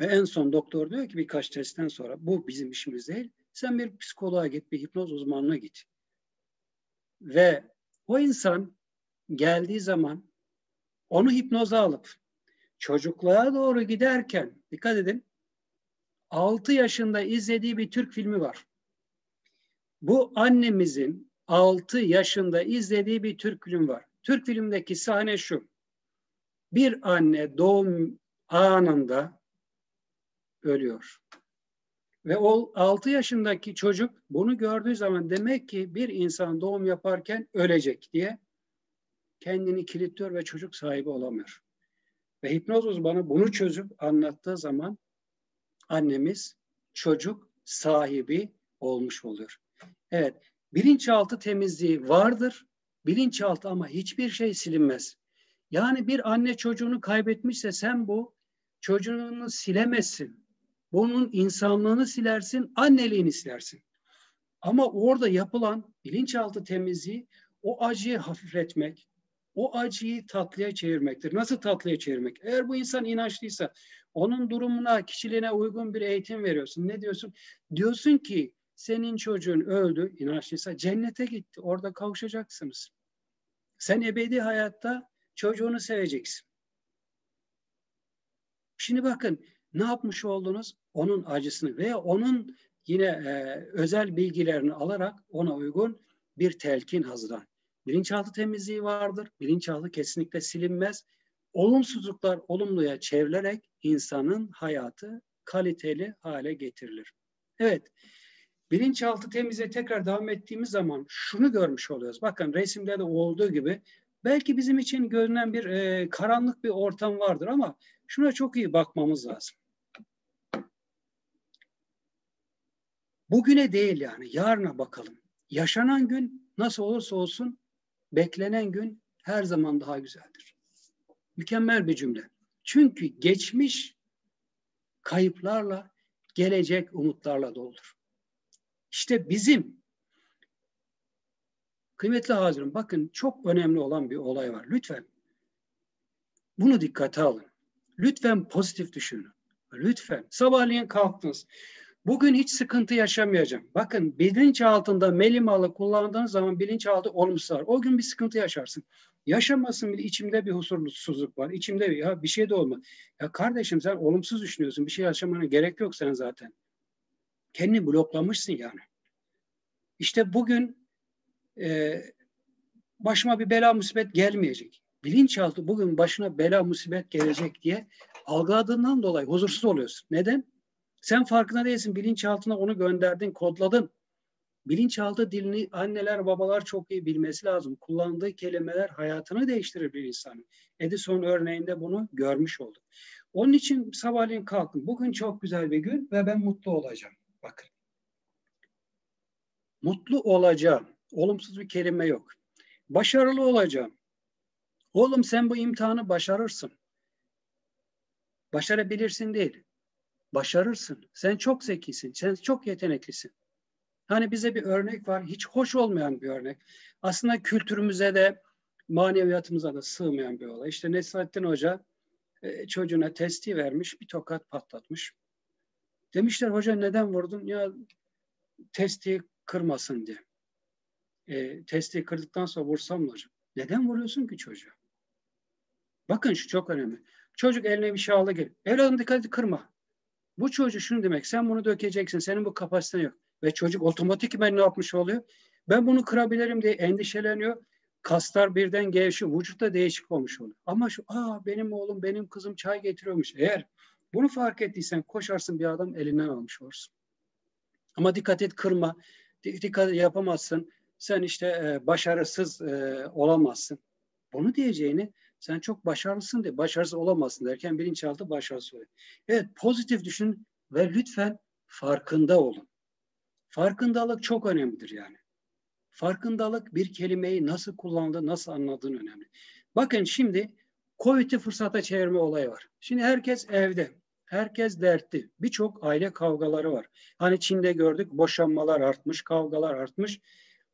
Speaker 1: Ve en son doktor diyor ki birkaç testten sonra bu bizim işimiz değil. Sen bir psikoloğa git, bir hipnoz uzmanına git. Ve o insan geldiği zaman onu hipnoza alıp çocukluğa doğru giderken dikkat edin 6 yaşında izlediği bir Türk filmi var. Bu annemizin 6 yaşında izlediği bir Türk film var. Türk filmdeki sahne şu. Bir anne doğum anında ölüyor. Ve o 6 yaşındaki çocuk bunu gördüğü zaman demek ki bir insan doğum yaparken ölecek diye kendini kilitliyor ve çocuk sahibi olamıyor. Ve hipnoz uzmanı bunu çözüp anlattığı zaman annemiz çocuk sahibi olmuş oluyor. Evet, bilinçaltı temizliği vardır. Bilinçaltı ama hiçbir şey silinmez. Yani bir anne çocuğunu kaybetmişse sen bu çocuğunu silemezsin. Bunun insanlığını silersin, anneliğini silersin. Ama orada yapılan bilinçaltı temizliği o acıyı hafifletmek, o acıyı tatlıya çevirmektir. Nasıl tatlıya çevirmek? Eğer bu insan inançlıysa onun durumuna, kişiliğine uygun bir eğitim veriyorsun. Ne diyorsun? Diyorsun ki senin çocuğun öldü, inançlıysa cennete gitti. Orada kavuşacaksınız. Sen ebedi hayatta çocuğunu seveceksin. Şimdi bakın ne yapmış oldunuz? Onun acısını veya onun yine e, özel bilgilerini alarak ona uygun bir telkin hazırlan. Bilinçaltı temizliği vardır. Bilinçaltı kesinlikle silinmez. Olumsuzluklar olumluya çevrilerek insanın hayatı kaliteli hale getirilir. Evet, bilinçaltı temize tekrar devam ettiğimiz zaman şunu görmüş oluyoruz. Bakın resimde de olduğu gibi belki bizim için görünen bir e, karanlık bir ortam vardır ama şuna çok iyi bakmamız lazım. Bugüne değil yani yarına bakalım. Yaşanan gün nasıl olursa olsun beklenen gün her zaman daha güzeldir. Mükemmel bir cümle. Çünkü geçmiş kayıplarla, gelecek umutlarla doludur. İşte bizim kıymetli hazırım bakın çok önemli olan bir olay var. Lütfen bunu dikkate alın. Lütfen pozitif düşünün. Lütfen sabahleyin kalktınız. Bugün hiç sıkıntı yaşamayacağım. Bakın bilinç altında melimalı kullandığınız zaman bilinçaltı olumsuz var. O gün bir sıkıntı yaşarsın. Yaşamasın bile içimde bir huzursuzluk var. İçimde bir, ya bir şey de olma. Ya kardeşim sen olumsuz düşünüyorsun. Bir şey yaşamana gerek yok sen zaten. Kendini bloklamışsın yani. İşte bugün e, başıma bir bela musibet gelmeyecek. Bilinçaltı bugün başına bela musibet gelecek diye algıladığından dolayı huzursuz oluyorsun. Neden? Sen farkında değilsin. Bilinçaltına onu gönderdin, kodladın. Bilinçaltı dilini anneler, babalar çok iyi bilmesi lazım. Kullandığı kelimeler hayatını değiştirir bir insanın. Edison örneğinde bunu görmüş olduk. Onun için sabahleyin kalkın. Bugün çok güzel bir gün ve ben mutlu olacağım. Bakın. Mutlu olacağım. Olumsuz bir kelime yok. Başarılı olacağım. Oğlum sen bu imtihanı başarırsın. Başarabilirsin değil. Başarırsın. Sen çok zekisin. Sen çok yeteneklisin. Hani bize bir örnek var. Hiç hoş olmayan bir örnek. Aslında kültürümüze de maneviyatımıza da sığmayan bir olay. İşte Nesrettin Hoca e, çocuğuna testi vermiş. Bir tokat patlatmış. Demişler hoca neden vurdun? Ya testi kırmasın diye. E, testi kırdıktan sonra vursam mı hocam? Neden vuruyorsun ki çocuğa? Bakın şu çok önemli. Çocuk eline bir şey aldı gelip. Evladım dikkat et kırma. Bu çocuk şunu demek. Sen bunu dökeceksin. Senin bu kapasiten yok. Ve çocuk otomatikmen ne yapmış oluyor? Ben bunu kırabilirim diye endişeleniyor. Kaslar birden gevşiyor. Vücutta değişik olmuş oluyor. Ama şu aa benim oğlum benim kızım çay getiriyormuş. Eğer bunu fark ettiysen koşarsın bir adam elinden almış olursun. Ama dikkat et kırma. Dikkat yapamazsın. Sen işte e, başarısız e, olamazsın. Bunu diyeceğini sen çok başarılısın de başarısız olamazsın derken bilinçaltı başarısız oluyor. Evet pozitif düşün ve lütfen farkında olun. Farkındalık çok önemlidir yani. Farkındalık bir kelimeyi nasıl kullandığı, nasıl anladığın önemli. Bakın şimdi Covid'i fırsata çevirme olayı var. Şimdi herkes evde. Herkes dertli. Birçok aile kavgaları var. Hani Çin'de gördük boşanmalar artmış, kavgalar artmış.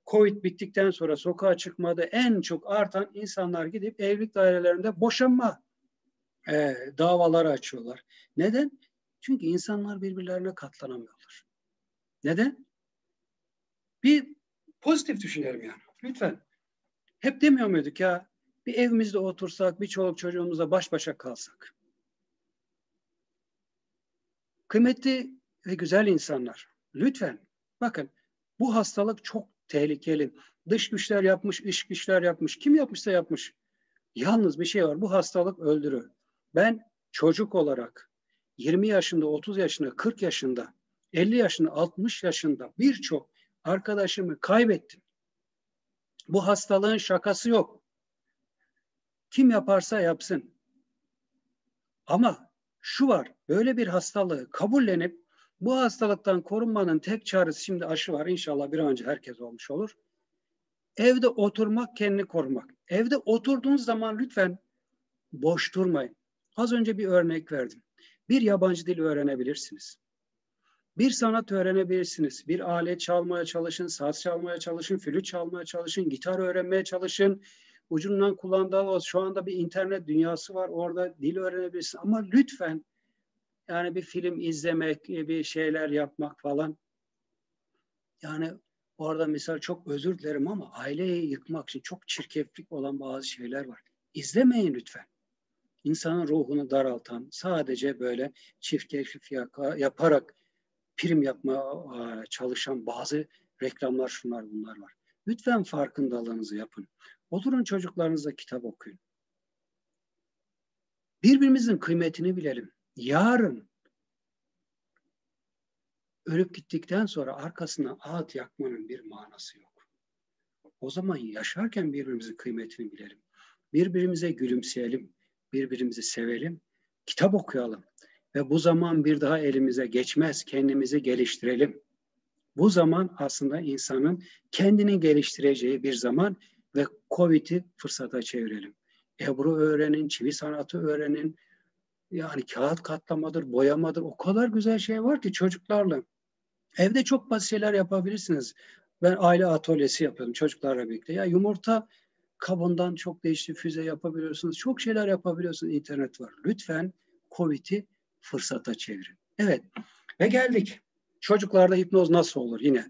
Speaker 1: Covid bittikten sonra sokağa çıkmada en çok artan insanlar gidip evlilik dairelerinde boşanma e, davaları açıyorlar. Neden? Çünkü insanlar birbirlerine katlanamıyorlar. Neden? Bir pozitif düşünelim yani. Lütfen. Hep demiyor muyduk ya bir evimizde otursak, bir çoluk çocuğumuzla baş başa kalsak. Kıymetli ve güzel insanlar, lütfen bakın bu hastalık çok tehlikeli. Dış güçler yapmış, iş güçler yapmış. Kim yapmışsa yapmış. Yalnız bir şey var. Bu hastalık öldürür. Ben çocuk olarak 20 yaşında, 30 yaşında, 40 yaşında, 50 yaşında, 60 yaşında birçok arkadaşımı kaybettim. Bu hastalığın şakası yok. Kim yaparsa yapsın. Ama şu var, böyle bir hastalığı kabullenip bu hastalıktan korunmanın tek çaresi şimdi aşı var. İnşallah bir an önce herkes olmuş olur. Evde oturmak, kendini korumak. Evde oturduğunuz zaman lütfen boş durmayın. Az önce bir örnek verdim. Bir yabancı dil öğrenebilirsiniz. Bir sanat öğrenebilirsiniz. Bir alet çalmaya çalışın, saz çalmaya çalışın, flüt çalmaya çalışın, gitar öğrenmeye çalışın. Ucundan kullandığı şu anda bir internet dünyası var. Orada dil öğrenebilirsiniz. Ama lütfen yani bir film izlemek, bir şeyler yapmak falan. Yani orada mesela çok özür dilerim ama aileyi yıkmak için çok çirkeflik olan bazı şeyler var. İzlemeyin lütfen. İnsanın ruhunu daraltan, sadece böyle çift keşif yaparak prim yapma çalışan bazı reklamlar şunlar bunlar var. Lütfen farkındalığınızı yapın. Oturun çocuklarınızla kitap okuyun. Birbirimizin kıymetini bilelim. Yarın ölüp gittikten sonra arkasına ağıt yakmanın bir manası yok. O zaman yaşarken birbirimizin kıymetini bilelim. Birbirimize gülümseyelim, birbirimizi sevelim, kitap okuyalım. Ve bu zaman bir daha elimize geçmez, kendimizi geliştirelim. Bu zaman aslında insanın kendini geliştireceği bir zaman ve Covid'i fırsata çevirelim. Ebru öğrenin, çivi sanatı öğrenin, yani kağıt katlamadır, boyamadır. O kadar güzel şey var ki çocuklarla. Evde çok basit şeyler yapabilirsiniz. Ben aile atölyesi yapıyorum çocuklarla birlikte. Ya yumurta kabından çok değişik füze yapabiliyorsunuz. Çok şeyler yapabiliyorsunuz. İnternet var. Lütfen Covid'i fırsata çevirin. Evet. Ve geldik. Çocuklarda hipnoz nasıl olur yine?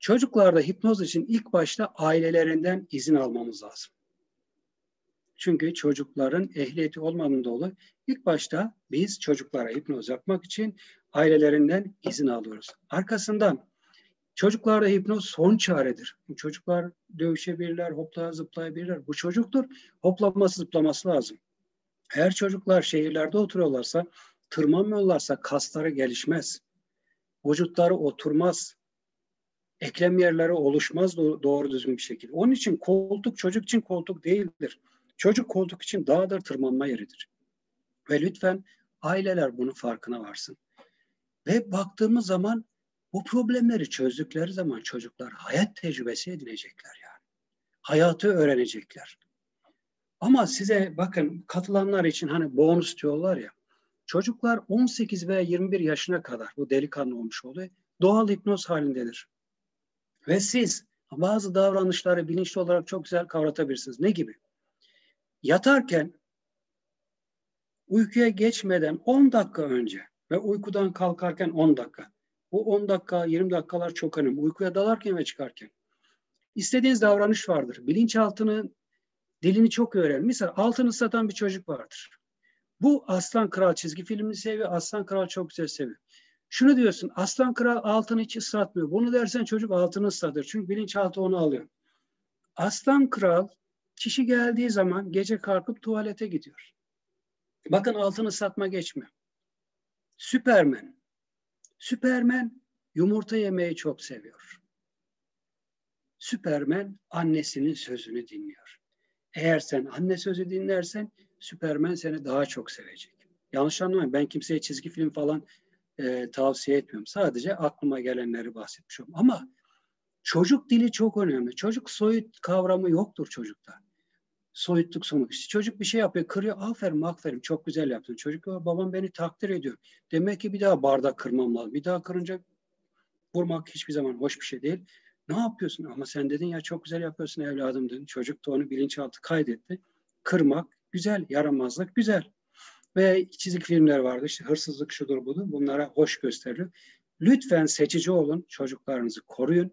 Speaker 1: Çocuklarda hipnoz için ilk başta ailelerinden izin almamız lazım. Çünkü çocukların ehliyeti olmadığından dolayı ilk başta biz çocuklara hipnoz yapmak için ailelerinden izin alıyoruz. Arkasından çocuklarda hipnoz son çaredir. Çocuklar dövüşebilirler, hopla zıplayabilirler. Bu çocuktur. Hoplaması zıplaması lazım. Eğer çocuklar şehirlerde oturuyorlarsa, tırmanmıyorlarsa kasları gelişmez. Vücutları oturmaz. Eklem yerleri oluşmaz doğru düzgün bir şekilde. Onun için koltuk çocuk için koltuk değildir. Çocuk koltuk için dağdır, tırmanma yeridir. Ve lütfen aileler bunun farkına varsın. Ve baktığımız zaman bu problemleri çözdükleri zaman çocuklar hayat tecrübesi edinecekler yani. Hayatı öğrenecekler. Ama size bakın katılanlar için hani bonus diyorlar ya. Çocuklar 18 veya 21 yaşına kadar bu delikanlı olmuş oluyor. Doğal hipnoz halindedir. Ve siz bazı davranışları bilinçli olarak çok güzel kavratabilirsiniz. Ne gibi? Yatarken uykuya geçmeden 10 dakika önce ve uykudan kalkarken 10 dakika. Bu 10 dakika, 20 dakikalar çok önemli. Uykuya dalarken ve çıkarken. İstediğiniz davranış vardır. Bilinçaltını, dilini çok öğren. Mesela altını satan bir çocuk vardır. Bu Aslan Kral çizgi filmini seviyor. Aslan Kral çok güzel seviyor. Şunu diyorsun, Aslan Kral altını hiç ıslatmıyor. Bunu dersen çocuk altını ıslatır. Çünkü bilinçaltı onu alıyor. Aslan Kral kişi geldiği zaman gece kalkıp tuvalete gidiyor. Bakın altını ıslatma geçmiyor. Süpermen. Süpermen yumurta yemeyi çok seviyor. Süpermen annesinin sözünü dinliyor. Eğer sen anne sözü dinlersen Süpermen seni daha çok sevecek. Yanlış anlamayın ben kimseye çizgi film falan e, tavsiye etmiyorum. Sadece aklıma gelenleri bahsetmiş oldum. Ama çocuk dili çok önemli. Çocuk soyut kavramı yoktur çocukta soyutluk sonuç. Çocuk bir şey yapıyor, kırıyor. Aferin, aferin. Çok güzel yaptın. Çocuk babam beni takdir ediyor. Demek ki bir daha bardak kırmam lazım. Bir daha kırınca vurmak hiçbir zaman hoş bir şey değil. Ne yapıyorsun? Ama sen dedin ya çok güzel yapıyorsun evladım dedin. Çocuk da onu bilinçaltı kaydetti. Kırmak güzel, yaramazlık güzel. Ve çizik filmler vardı işte hırsızlık şudur budur. Bunlara hoş gösteriyor. Lütfen seçici olun. Çocuklarınızı koruyun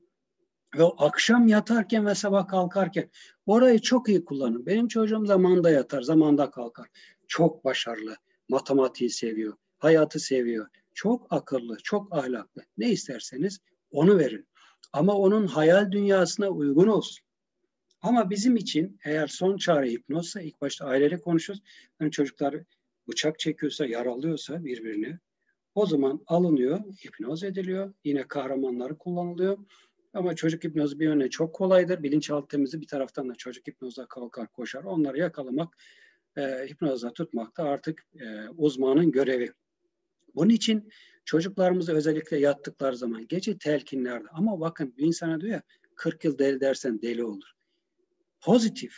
Speaker 1: ve akşam yatarken ve sabah kalkarken orayı çok iyi kullanın. Benim çocuğum zamanda yatar, zamanda kalkar. Çok başarılı, matematiği seviyor, hayatı seviyor. Çok akıllı, çok ahlaklı. Ne isterseniz onu verin. Ama onun hayal dünyasına uygun olsun. Ama bizim için eğer son çare hipnozsa ilk başta aileyle konuşuyoruz. Yani çocuklar bıçak çekiyorsa, yaralıyorsa birbirini o zaman alınıyor, hipnoz ediliyor. Yine kahramanları kullanılıyor. Ama çocuk hipnozu bir yöne çok kolaydır. Bilinçaltı temizliği bir taraftan da çocuk hipnoza kalkar koşar. Onları yakalamak, e, hipnozda tutmak da artık e, uzmanın görevi. Bunun için çocuklarımızı özellikle yattıkları zaman gece telkinlerde ama bakın bir insana diyor ya 40 yıl deli dersen deli olur. Pozitif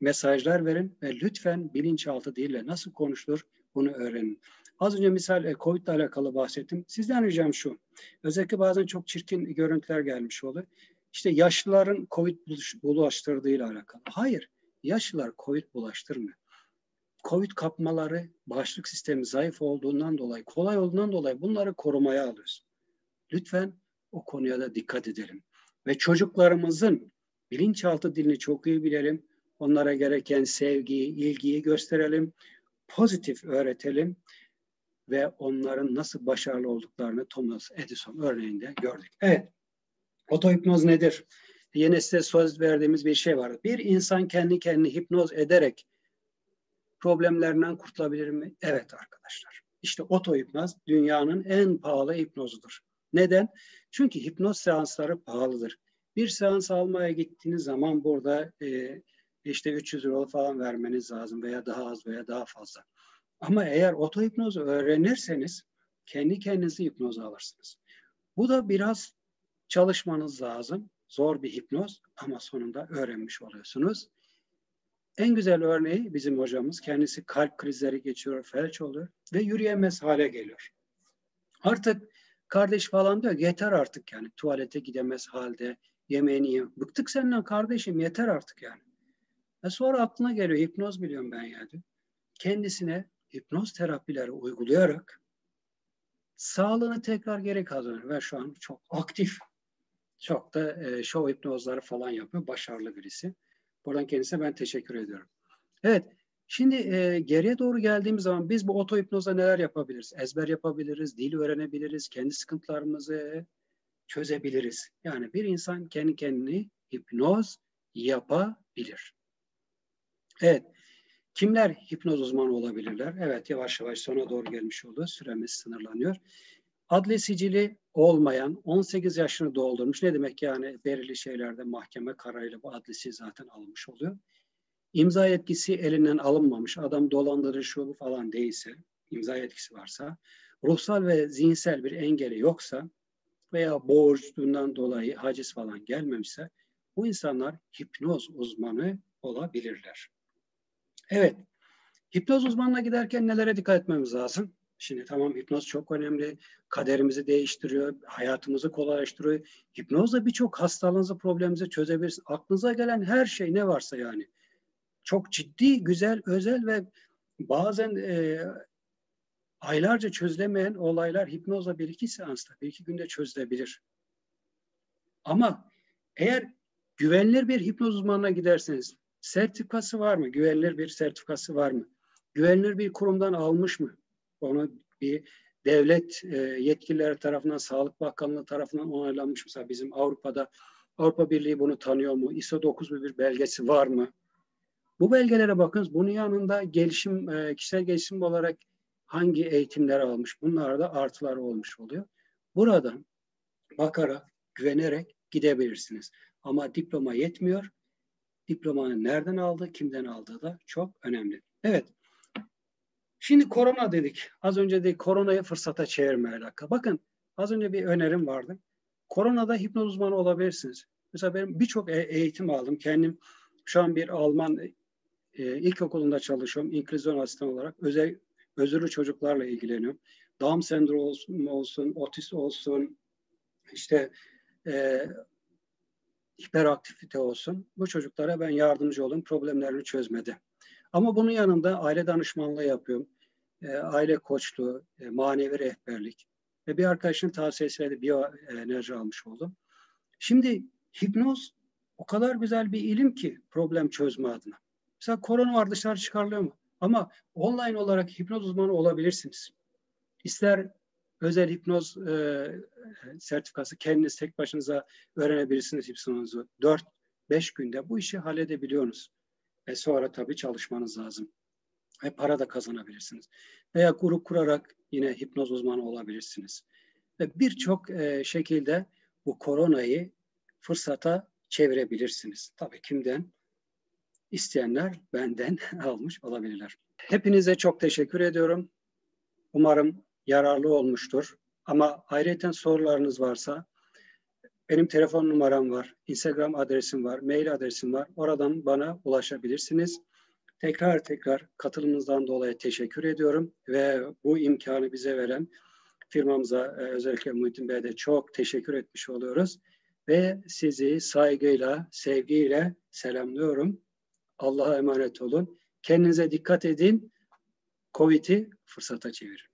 Speaker 1: mesajlar verin ve lütfen bilinçaltı dille nasıl konuşulur bunu öğrenin. Az önce misal e, COVID ile alakalı bahsettim. Sizden ricam şu. Özellikle bazen çok çirkin görüntüler gelmiş oluyor. İşte yaşlıların COVID bulaştırdığıyla alakalı. Hayır. Yaşlılar COVID bulaştırmıyor. COVID kapmaları bağışıklık sistemi zayıf olduğundan dolayı, kolay olduğundan dolayı bunları korumaya alıyoruz. Lütfen o konuya da dikkat edelim. Ve çocuklarımızın bilinçaltı dilini çok iyi bilelim. Onlara gereken sevgiyi, ilgiyi gösterelim. Pozitif öğretelim ve onların nasıl başarılı olduklarını Thomas Edison örneğinde gördük. Evet, otohipnoz nedir? Yine size söz verdiğimiz bir şey var. Bir insan kendi kendini hipnoz ederek problemlerinden kurtulabilir mi? Evet arkadaşlar. İşte otohipnoz dünyanın en pahalı hipnozudur. Neden? Çünkü hipnoz seansları pahalıdır. Bir seans almaya gittiğiniz zaman burada e, işte 300 euro falan vermeniz lazım veya daha az veya daha fazla. Ama eğer otohipnozu öğrenirseniz kendi kendinizi hipnoza alırsınız. Bu da biraz çalışmanız lazım. Zor bir hipnoz ama sonunda öğrenmiş oluyorsunuz. En güzel örneği bizim hocamız. Kendisi kalp krizleri geçiyor, felç oluyor ve yürüyemez hale geliyor. Artık kardeş falan diyor yeter artık yani tuvalete gidemez halde yemeğini yiyemez. Bıktık senden kardeşim yeter artık yani. Ve sonra aklına geliyor hipnoz biliyorum ben yani. Kendisine hipnoz terapileri uygulayarak sağlığını tekrar geri kazanıyor ve şu an çok aktif. Çok da e, show hipnozları falan yapıyor. Başarılı birisi. Buradan kendisine ben teşekkür ediyorum. Evet, şimdi e, geriye doğru geldiğimiz zaman biz bu otohipnozda neler yapabiliriz? Ezber yapabiliriz, dil öğrenebiliriz, kendi sıkıntılarımızı çözebiliriz. Yani bir insan kendi kendini hipnoz yapabilir. Evet, kimler hipnoz uzmanı olabilirler? Evet, yavaş yavaş sona doğru gelmiş oldu. Süremiz sınırlanıyor. Adli sicili olmayan 18 yaşını doldurmuş. Ne demek yani belirli şeylerde mahkeme kararıyla bu adlisi zaten alınmış oluyor. İmza yetkisi elinden alınmamış. Adam dolandırıcı bu falan değilse, imza yetkisi varsa, ruhsal ve zihinsel bir engeli yoksa veya borcundan dolayı haciz falan gelmemişse bu insanlar hipnoz uzmanı olabilirler. Evet, hipnoz uzmanına giderken nelere dikkat etmemiz lazım? Şimdi tamam hipnoz çok önemli. Kaderimizi değiştiriyor, hayatımızı kolaylaştırıyor. Hipnozla birçok hastalığınızı, probleminizi çözebilirsiniz. Aklınıza gelen her şey ne varsa yani. Çok ciddi, güzel, özel ve bazen e, aylarca çözülemeyen olaylar hipnozla bir iki seansta, bir iki günde çözülebilir. Ama eğer güvenilir bir hipnoz uzmanına giderseniz, sertifikası var mı? Güvenilir bir sertifikası var mı? Güvenilir bir kurumdan almış mı? Onu bir devlet e, yetkilileri tarafından, Sağlık Bakanlığı tarafından onaylanmış. Mesela bizim Avrupa'da Avrupa Birliği bunu tanıyor mu? ISO 9001 belgesi var mı? Bu belgelere bakınız. Bunun yanında gelişim, e, kişisel gelişim olarak hangi eğitimler almış? Bunlar da artılar olmuş oluyor. Buradan bakarak, güvenerek gidebilirsiniz. Ama diploma yetmiyor. Diplomanı nereden aldı, kimden aldığı da çok önemli. Evet, Şimdi korona dedik. Az önce de koronayı fırsata çevirme alaka. Bakın az önce bir önerim vardı. Koronada hipnoz uzmanı olabilirsiniz. Mesela ben birçok e- eğitim aldım. Kendim şu an bir Alman e, ilkokulunda çalışıyorum. İnkrizyon asistan olarak. Özel, özürlü çocuklarla ilgileniyorum. Down sendromu olsun, olsun otist olsun, işte e, hiperaktivite olsun. Bu çocuklara ben yardımcı oldum. Problemlerini çözmedi. Ama bunun yanında aile danışmanlığı yapıyorum. E, aile koçluğu, e, manevi rehberlik ve bir arkadaşın tavsiyesiyle de biyo enerji almış oldum. Şimdi hipnoz o kadar güzel bir ilim ki problem çözme adına. Mesela korona var dışarı çıkarılıyor mu? Ama online olarak hipnoz uzmanı olabilirsiniz. İster özel hipnoz e, sertifikası kendiniz tek başınıza öğrenebilirsiniz hipnozu. 4-5 günde bu işi halledebiliyorsunuz. Ve sonra tabii çalışmanız lazım. Ve para da kazanabilirsiniz. Veya grup kurarak yine hipnoz uzmanı olabilirsiniz. Ve birçok e, şekilde bu koronayı fırsata çevirebilirsiniz. Tabii kimden? İsteyenler benden almış olabilirler. Hepinize çok teşekkür ediyorum. Umarım yararlı olmuştur. Ama ayrıca sorularınız varsa benim telefon numaram var, Instagram adresim var, mail adresim var. Oradan bana ulaşabilirsiniz. Tekrar tekrar katılımınızdan dolayı teşekkür ediyorum ve bu imkanı bize veren firmamıza e, özellikle Muhittin Bey'e de çok teşekkür etmiş oluyoruz. Ve sizi saygıyla, sevgiyle selamlıyorum. Allah'a emanet olun. Kendinize dikkat edin. Covid'i fırsata çevirin.